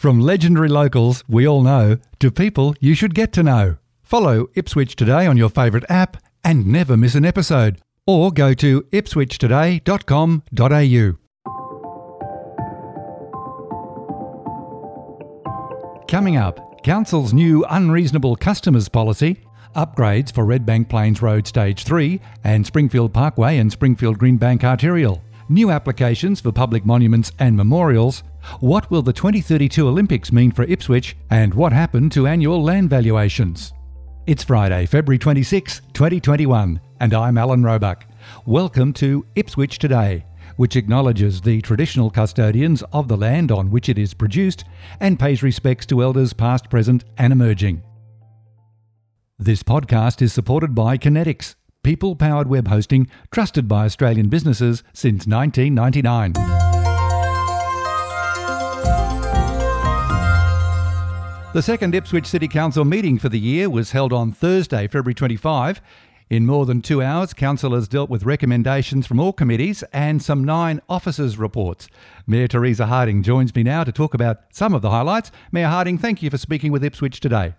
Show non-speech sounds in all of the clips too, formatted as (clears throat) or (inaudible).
From legendary locals we all know to people you should get to know. Follow Ipswich Today on your favourite app and never miss an episode. Or go to ipswichtoday.com.au. Coming up, Council's new unreasonable customers policy, upgrades for Redbank Plains Road Stage 3 and Springfield Parkway and Springfield Greenbank Arterial, new applications for public monuments and memorials, what will the 2032 Olympics mean for Ipswich and what happened to annual land valuations? It's Friday, February 26, 2021, and I'm Alan Roebuck. Welcome to Ipswich Today, which acknowledges the traditional custodians of the land on which it is produced and pays respects to elders past, present, and emerging. This podcast is supported by Kinetics, people powered web hosting trusted by Australian businesses since 1999. The second Ipswich City Council meeting for the year was held on Thursday, February 25. In more than two hours, councillors dealt with recommendations from all committees and some nine officers' reports. Mayor Teresa Harding joins me now to talk about some of the highlights. Mayor Harding, thank you for speaking with Ipswich today.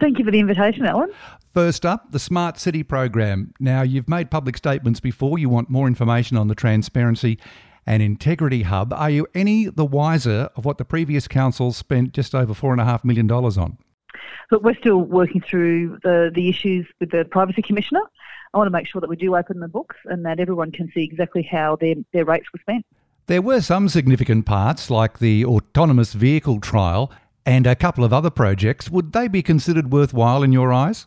Thank you for the invitation, Alan. First up, the Smart City program. Now, you've made public statements before. You want more information on the transparency and Integrity Hub. Are you any the wiser of what the previous council spent just over $4.5 million on? Look, we're still working through the, the issues with the Privacy Commissioner. I want to make sure that we do open the books and that everyone can see exactly how their, their rates were spent. There were some significant parts, like the autonomous vehicle trial and a couple of other projects. Would they be considered worthwhile in your eyes?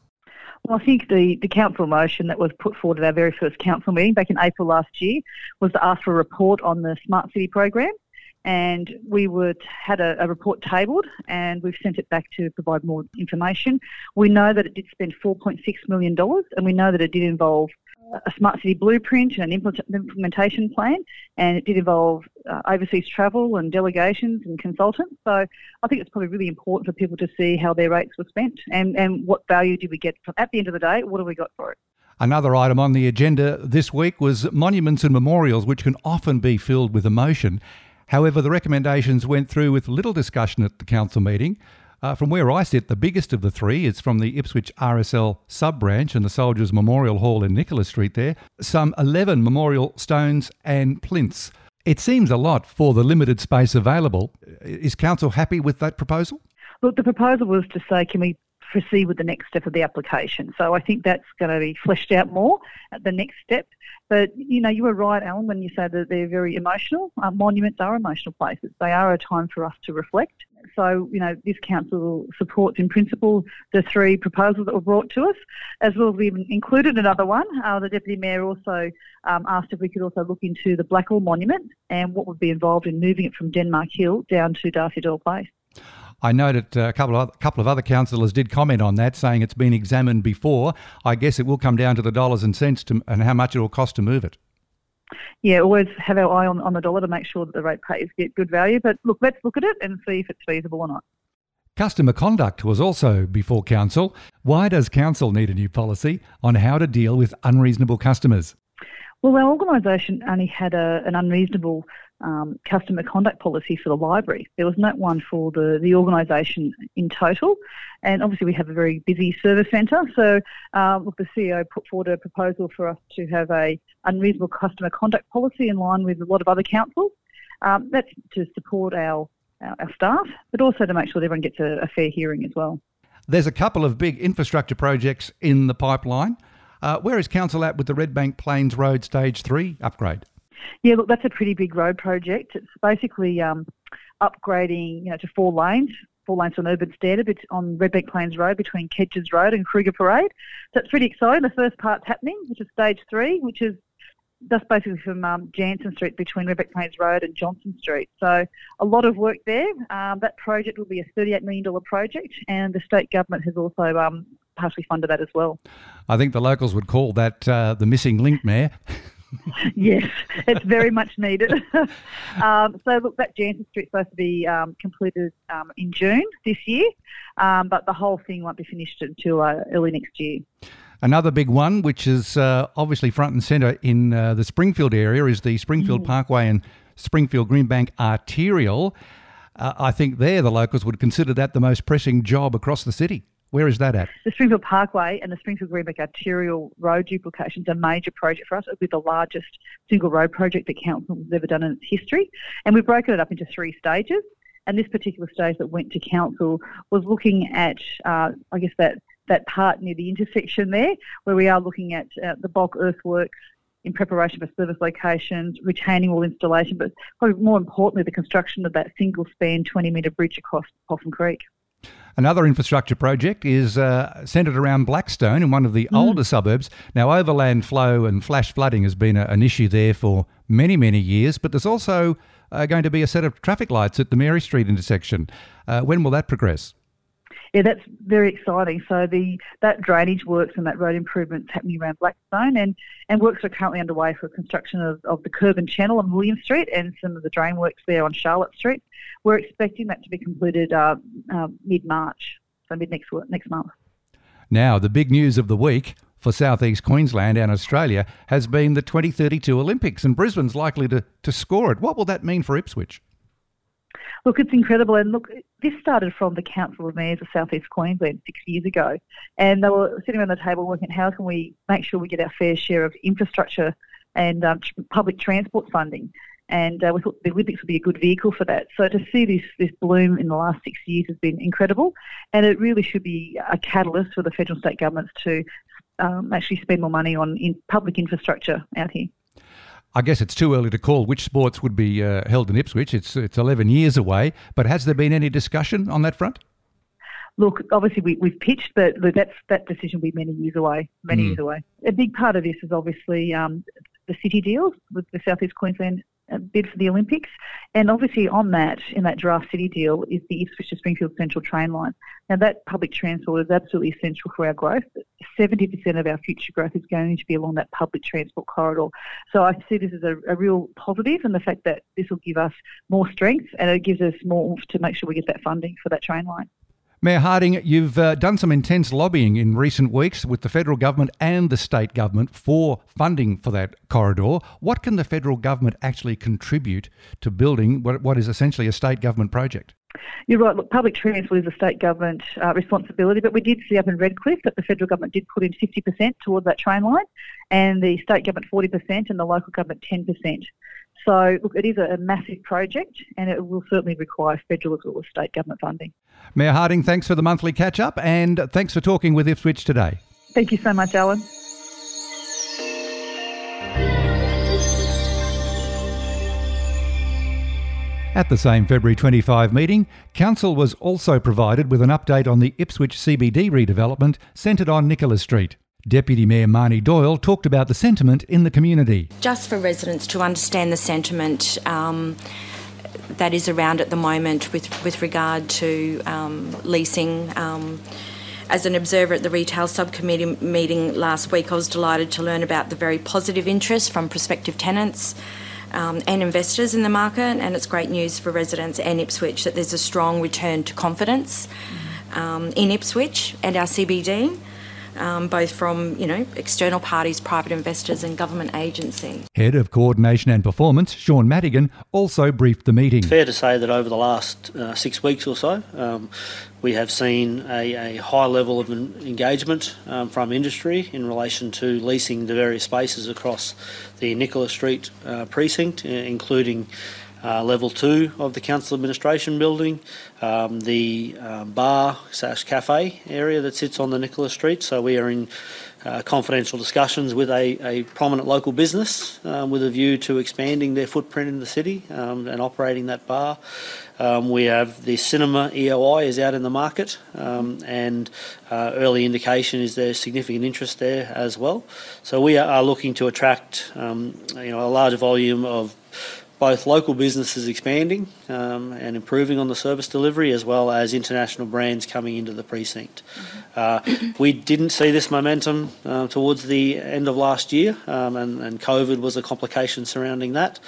Well, I think the, the council motion that was put forward at our very first council meeting back in April last year was to ask for a report on the Smart City program. And we would had a, a report tabled, and we've sent it back to provide more information. We know that it did spend $4.6 million, and we know that it did involve a smart city blueprint and an implementation plan, and it did involve uh, overseas travel and delegations and consultants. So I think it's probably really important for people to see how their rates were spent and, and what value did we get from, at the end of the day. What have we got for it? Another item on the agenda this week was monuments and memorials, which can often be filled with emotion. However, the recommendations went through with little discussion at the council meeting. Uh, from where I sit, the biggest of the three is from the Ipswich RSL sub branch and the Soldiers Memorial Hall in Nicholas Street there. Some 11 memorial stones and plinths. It seems a lot for the limited space available. Is Council happy with that proposal? Look, the proposal was to say, can we proceed with the next step of the application? So I think that's going to be fleshed out more at the next step. But, you know, you were right, Alan, when you said that they're very emotional. Uh, monuments are emotional places. They are a time for us to reflect. So, you know, this council supports in principle the three proposals that were brought to us, as well as we've included another one. Uh, the Deputy Mayor also um, asked if we could also look into the Blackall Monument and what would be involved in moving it from Denmark Hill down to Darcy Doyle Place. I noted a couple of, couple of other councillors did comment on that, saying it's been examined before. I guess it will come down to the dollars and cents to, and how much it will cost to move it. Yeah, always have our eye on, on the dollar to make sure that the rate ratepayers get good value. But look, let's look at it and see if it's feasible or not. Customer conduct was also before Council. Why does Council need a new policy on how to deal with unreasonable customers? Well, our organisation only had a, an unreasonable um, customer conduct policy for the library. There was not one for the, the organisation in total. And obviously, we have a very busy service centre. So, uh, look, the CEO put forward a proposal for us to have a unreasonable customer conduct policy in line with a lot of other councils. Um, that's to support our, our, our, staff, but also to make sure that everyone gets a, a fair hearing as well. There's a couple of big infrastructure projects in the pipeline. Uh, where is Council at with the Redbank Plains Road Stage 3 upgrade? Yeah, look, that's a pretty big road project. It's basically um, upgrading, you know, to four lanes, four lanes on urban standard but on Redbank Plains Road between Kedges Road and Kruger Parade. So it's pretty exciting. The first part's happening, which is stage three, which is that's basically from um, Jansen Street between Redbank Plains Road and Johnson Street. So a lot of work there. Um, that project will be a $38 million project, and the state government has also um, partially funded that as well. I think the locals would call that uh, the missing link, Mayor. (laughs) (laughs) yes, it's very much needed. (laughs) um, so, look, that Jansen Street's supposed to be um, completed um, in June this year, um, but the whole thing won't be finished until uh, early next year. Another big one, which is uh, obviously front and centre in uh, the Springfield area, is the Springfield mm. Parkway and Springfield Greenbank Arterial. uh, I think there the locals would consider that the most pressing job across the city. Where is that at? The Springfield Parkway and the Springfield Greenbank arterial road duplication is a major project for us. It'll be the largest single road project that council has ever done in its history. And we've broken it up into three stages. And this particular stage that went to council was looking at, uh, I guess, that, that part near the intersection there, where we are looking at uh, the bulk earthworks in preparation for service locations, retaining wall installation, but probably more importantly, the construction of that single span 20 metre bridge across Possum Creek. Another infrastructure project is uh, centred around Blackstone in one of the mm. older suburbs. Now, overland flow and flash flooding has been a, an issue there for many, many years, but there's also uh, going to be a set of traffic lights at the Mary Street intersection. Uh, when will that progress? Yeah, that's very exciting. So the that drainage works and that road improvements happening around Blackstone, and, and works are currently underway for construction of, of the curb and channel on William Street and some of the drain works there on Charlotte Street. We're expecting that to be completed uh, uh, mid March, so mid next next month. Now, the big news of the week for southeast Queensland and Australia has been the 2032 Olympics, and Brisbane's likely to, to score it. What will that mean for Ipswich? Look, it's incredible. And look, this started from the Council of Mayors of South East Queensland six years ago. And they were sitting around the table working at how can we make sure we get our fair share of infrastructure and um, public transport funding. And uh, we thought the Olympics would be a good vehicle for that. So to see this, this bloom in the last six years has been incredible. And it really should be a catalyst for the federal state governments to um, actually spend more money on in public infrastructure out here. I guess it's too early to call which sports would be uh, held in Ipswich. It's it's 11 years away, but has there been any discussion on that front? Look, obviously we, we've pitched, but that's that decision will be many years away. Many mm. years away. A big part of this is obviously um, the city deals with the South East Queensland bid for the Olympics. And obviously, on that, in that draft city deal, is the Ipswich to Springfield Central train line. Now, that public transport is absolutely essential for our growth. 70% of our future growth is going to be along that public transport corridor. So I see this as a, a real positive, and the fact that this will give us more strength and it gives us more to make sure we get that funding for that train line. Mayor Harding, you've uh, done some intense lobbying in recent weeks with the federal government and the state government for funding for that corridor. What can the federal government actually contribute to building what, what is essentially a state government project? You're right. Look, public transport is a state government uh, responsibility, but we did see up in Redcliffe that the federal government did put in 50% towards that train line, and the state government 40% and the local government 10%. So, look, it is a, massive project and it will certainly require federal as well as state government funding. Mayor Harding, thanks for the monthly catch up and thanks for talking with Ipswich today. Thank you so much, Alan. At the same February 25 meeting, Council was also provided with an update on the Ipswich CBD redevelopment centred on Nicholas Street. Deputy Mayor Marnie Doyle talked about the sentiment in the community. Just for residents to understand the sentiment um, that is around at the moment with, with regard to um, leasing. Um, as an observer at the retail subcommittee meeting last week, I was delighted to learn about the very positive interest from prospective tenants. Um, and investors in the market, and it's great news for residents and Ipswich that there's a strong return to confidence um, in Ipswich and our CBD um, both from you know external parties, private investors, and government agencies. Head of Coordination and Performance, Sean Madigan, also briefed the meeting. It's fair to say that over the last uh, six weeks or so, um, we have seen a, a, high level of engagement um, from industry in relation to leasing the various spaces across the Nicholas Street uh, precinct, including uh, level two of the council administration building, um, the uh, bar slash cafe area that sits on the Nicholas Street. So we are in uh, confidential discussions with a, a prominent local business um, with a view to expanding their footprint in the city um, and operating that bar. Um, we have the cinema EOI is out in the market, um, and uh, early indication is there's significant interest there as well. So we are looking to attract, um, you know, a large volume of both local businesses expanding um, and improving on the service delivery, as well as international brands coming into the precinct. Mm-hmm. Uh, we didn't see this momentum uh, towards the end of last year, um, and, and, COVID was a complication surrounding that.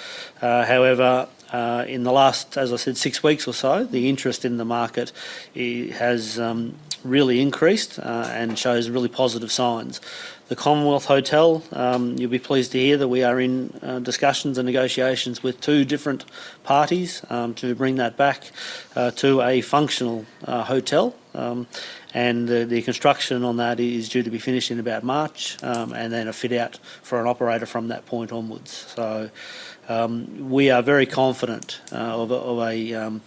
Uh, however, uh, in the last, as I said, six weeks or so, the interest in the market has um, really increased uh, and shows really positive signs. The Commonwealth Hotel, um, you'll be pleased to hear that we are in uh, discussions and negotiations with two different parties um, to bring that back uh, to a functional uh, hotel. Um, and the, the, construction on that is due to be finished in about March, um, and then a fit out for an operator from that point onwards. So um, we are very confident uh, of, um,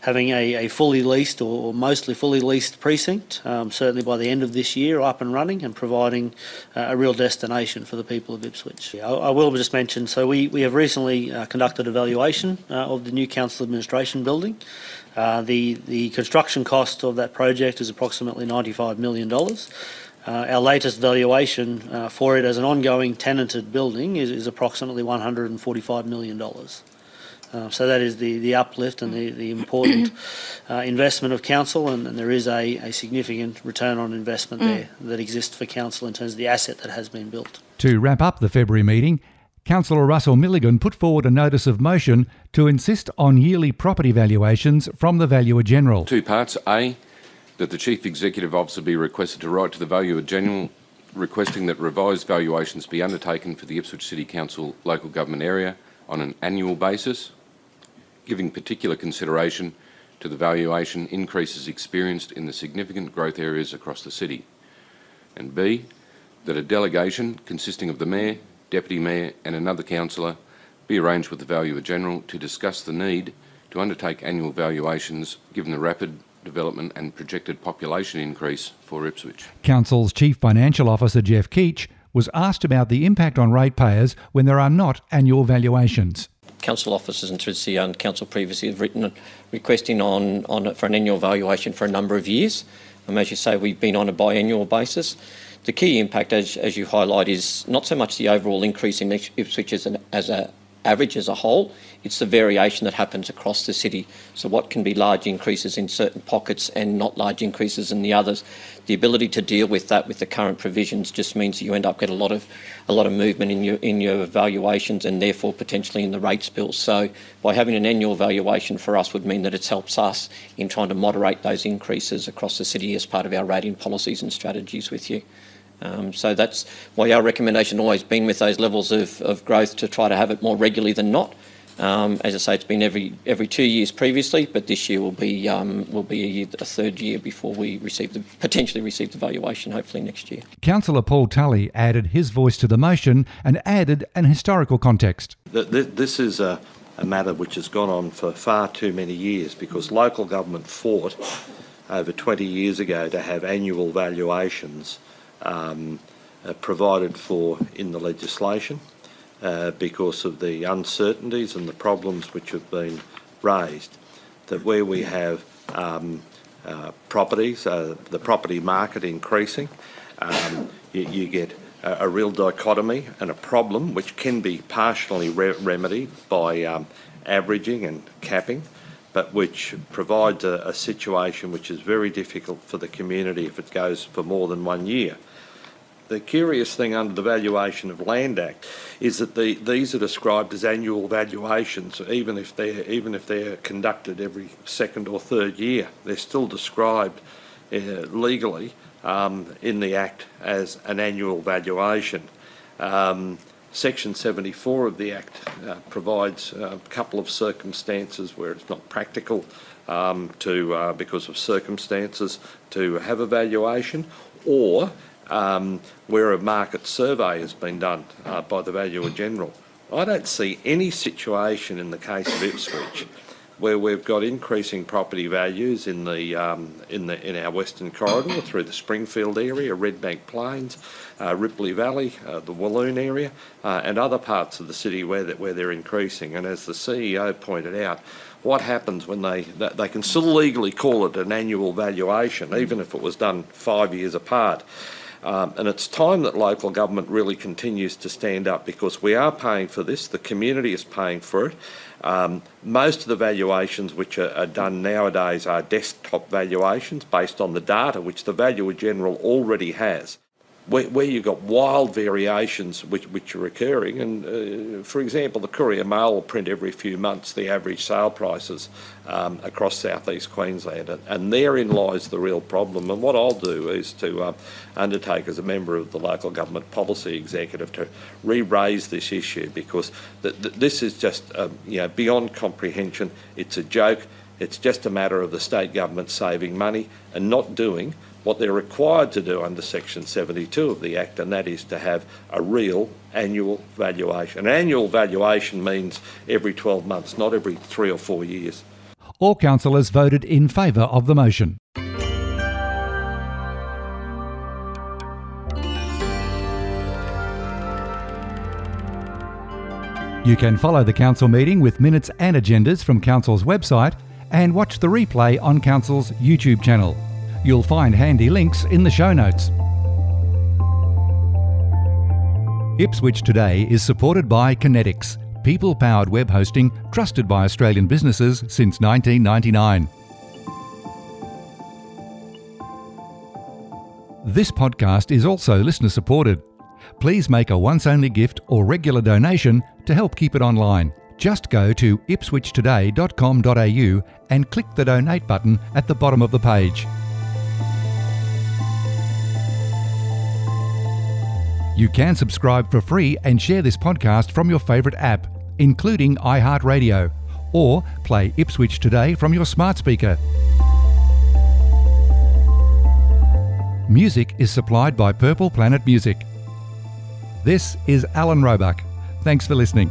having a, fully leased or, mostly fully leased precinct, um, certainly by the end of this year, up and running and providing uh, a real destination for the people of Ipswich. I, will just mention, so we, have recently uh, conducted a valuation of the new council administration building. The, the construction cost of that project is approximately $95 million. Uh, our latest valuation uh, for it as an ongoing tenanted building is, is approximately $145 million. Uh, so that is the, the uplift and the, the important (clears throat) uh, investment of council, and, and there is a, a, significant return on investment mm. there that exists for council in terms of the asset that has been built. To wrap up the February meeting, Councillor Russell Milligan put forward a notice of motion to insist on yearly property valuations from the Valuer General. Two parts. A, that the Chief Executive Officer be requested to write to the Valuer General requesting that revised valuations be undertaken for the Ipswich City Council local government area on an annual basis giving particular consideration to the valuation increases experienced in the significant growth areas across the city. And B, that a delegation consisting of the Mayor, Deputy Mayor and another councillor be arranged with the Valuer General to discuss the need to undertake annual valuations given the rapid development and projected population increase for Ipswich. Council's Chief Financial Officer Jeff Keach was asked about the impact on ratepayers when there are not annual valuations council officers and Trinity and council previously have written requesting on, on for an annual valuation for a number of years. And as you say, we've been on a biannual basis. The key impact, as, as you highlight, is not so much the overall increase in Ipswich as, an, as a average as a whole, it's the variation that happens across the city. So, what can be large increases in certain pockets and not large increases in the others? The ability to deal with that with the current provisions just means you end up getting a lot of a lot of movement in your in your valuations and therefore potentially in the rates bills. So, by having an annual valuation for us would mean that it helps us in trying to moderate those increases across the city as part of our rating policies and strategies with you. Um, so that's why our recommendation always been with those levels of, of growth to try to have it more regularly than not. Um, as I say, it's been every every two years previously, but this year will be um, will be a, year, a, third year before we receive the potentially receive the valuation. Hopefully next year. Councillor Paul Tully added his voice to the motion and added an historical context. This is a, a matter which has gone on for far too many years because local government fought over 20 years ago to have annual valuations um, uh, provided for in the legislation uh, because of the uncertainties and the problems which have been raised. That where we have um, uh, properties, uh, the property market increasing, um, you, you, get a, a, real dichotomy and a problem which can be partially re- remedied by um, averaging and capping but which provides a, a, situation which is very difficult for the community if it goes for more than one year. The curious thing under the Valuation of Land Act is that the, these are described as annual valuations, even if they're even if they're conducted every second or third year. They're still described uh, legally um, in the Act as an annual valuation. Um, Section 74 of the Act uh, provides a couple of circumstances where it's not practical um, to, uh, because of circumstances, to have a valuation, or um, where a market survey has been done uh, by the Valuer General. I don't see any situation in the case of Ipswich where we've got increasing property values in the um, in the in our western corridor through the Springfield area, Redbank Plains, uh, Ripley Valley, uh, the Walloon area, uh, and other parts of the city where that where they're increasing. And as the CEO pointed out, what happens when they they can still legally call it an annual valuation, even if it was done five years apart. Um, and it's time that local government really continues to stand up because we are paying for this, the community is paying for it. Um, most of the valuations which are, are, done nowadays are desktop valuations based on the data which the Valuer General already has. Where, where you've got wild variations which, which are occurring. And uh, for example, the Courier Mail will print every few months the average sale prices um, across southeast Queensland, and, and, therein lies the real problem. And what I'll do is to uh, undertake as a member of the local government policy executive to re-raise this issue because th- th- this is just um, you know beyond comprehension. It's a joke. It's just a matter of the state government saving money and not doing what they're required to do under Section 72 of the Act, and that is to have a real annual valuation. An annual valuation means every 12 months, not every three or four years. All councillors voted in favour of the motion. You can follow the council meeting with minutes and agendas from council's website and watch the replay on council's YouTube channel. You'll find handy links in the show notes. Ipswich Today is supported by Kinetics, people powered web hosting trusted by Australian businesses since 1999. This podcast is also listener supported. Please make a once only gift or regular donation to help keep it online. Just go to ipswichtoday.com.au and click the donate button at the bottom of the page. You can subscribe for free and share this podcast from your favourite app, including iHeartRadio, or play Ipswich Today from your smart speaker. Music is supplied by Purple Planet Music. This is Alan Roebuck. Thanks for listening.